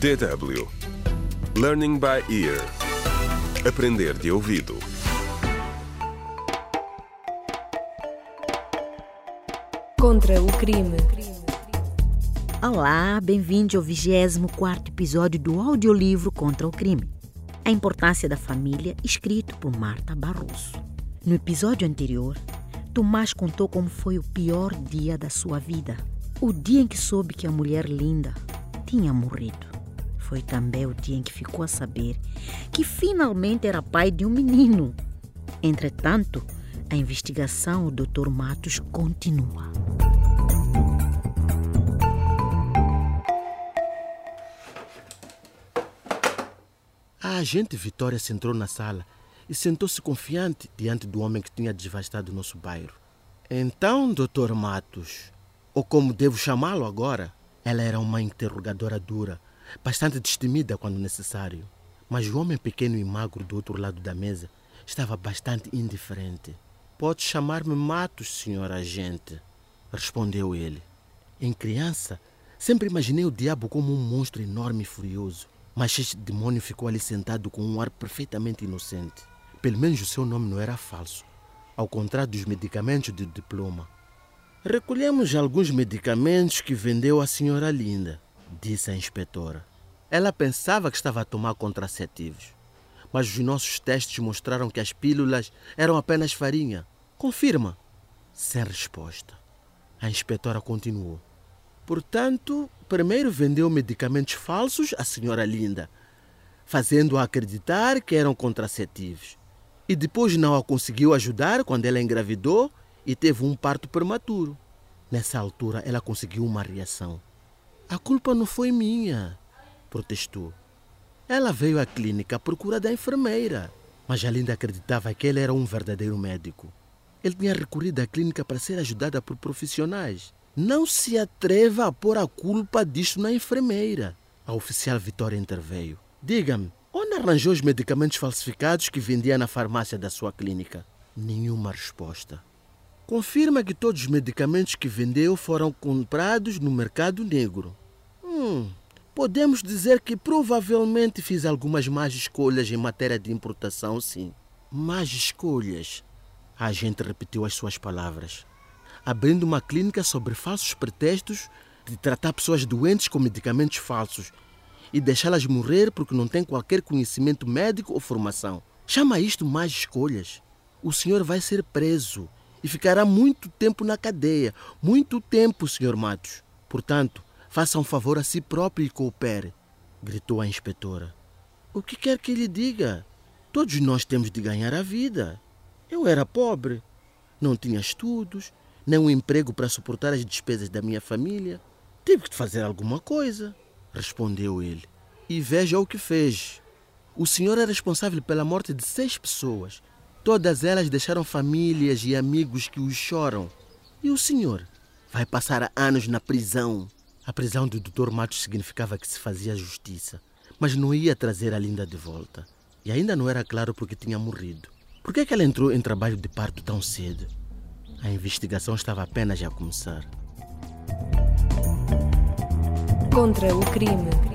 DW Learning by Ear Aprender de ouvido Contra o crime. Olá, bem-vindo ao 24 episódio do audiolivro Contra o Crime. A importância da família, escrito por Marta Barroso. No episódio anterior, Tomás contou como foi o pior dia da sua vida. O dia em que soube que a mulher linda tinha morrido. Foi também o dia em que ficou a saber que finalmente era pai de um menino. Entretanto, a investigação do Dr. Matos continua. A agente Vitória se entrou na sala e sentou-se confiante diante do homem que tinha devastado nosso bairro. Então, doutor Matos, ou como devo chamá-lo agora, ela era uma interrogadora dura, bastante destemida quando necessário. Mas o homem pequeno e magro do outro lado da mesa estava bastante indiferente. Pode chamar-me Matos, senhor agente, respondeu ele. Em criança, sempre imaginei o diabo como um monstro enorme e furioso, mas este demônio ficou ali sentado com um ar perfeitamente inocente. Pelo menos o seu nome não era falso, ao contrário dos medicamentos de diploma. Recolhemos alguns medicamentos que vendeu a senhora Linda, disse a inspetora. Ela pensava que estava a tomar contraceptivos, mas os nossos testes mostraram que as pílulas eram apenas farinha. Confirma. Sem resposta. A inspetora continuou. Portanto, primeiro vendeu medicamentos falsos à senhora Linda, fazendo-a acreditar que eram contraceptivos. E depois não a conseguiu ajudar quando ela engravidou e teve um parto prematuro. Nessa altura, ela conseguiu uma reação. A culpa não foi minha, protestou. Ela veio à clínica à procura da enfermeira, mas a Linda acreditava que ele era um verdadeiro médico. Ele tinha recorrido à clínica para ser ajudada por profissionais. Não se atreva a pôr a culpa disto na enfermeira. A oficial Vitória interveio. Diga-me, onde arranjou os medicamentos falsificados que vendia na farmácia da sua clínica? Nenhuma resposta. Confirma que todos os medicamentos que vendeu foram comprados no mercado negro. Hum, podemos dizer que provavelmente fiz algumas más escolhas em matéria de importação, sim. Más escolhas. A agente repetiu as suas palavras. Abrindo uma clínica sobre falsos pretextos de tratar pessoas doentes com medicamentos falsos e deixá-las morrer porque não têm qualquer conhecimento médico ou formação. Chama isto mais escolhas. O senhor vai ser preso e ficará muito tempo na cadeia. Muito tempo, senhor Matos. Portanto, faça um favor a si próprio e coopere, gritou a inspetora. O que quer que lhe diga? Todos nós temos de ganhar a vida. Eu era pobre, não tinha estudos, nem um emprego para suportar as despesas da minha família. Tive que fazer alguma coisa, respondeu ele. E veja o que fez. O senhor é responsável pela morte de seis pessoas. Todas elas deixaram famílias e amigos que os choram. E o senhor vai passar anos na prisão. A prisão do Dr. Matos significava que se fazia justiça, mas não ia trazer a Linda de volta. E ainda não era claro porque tinha morrido. Por que, é que ela entrou em trabalho de parto tão cedo? A investigação estava apenas a começar. Contra o crime.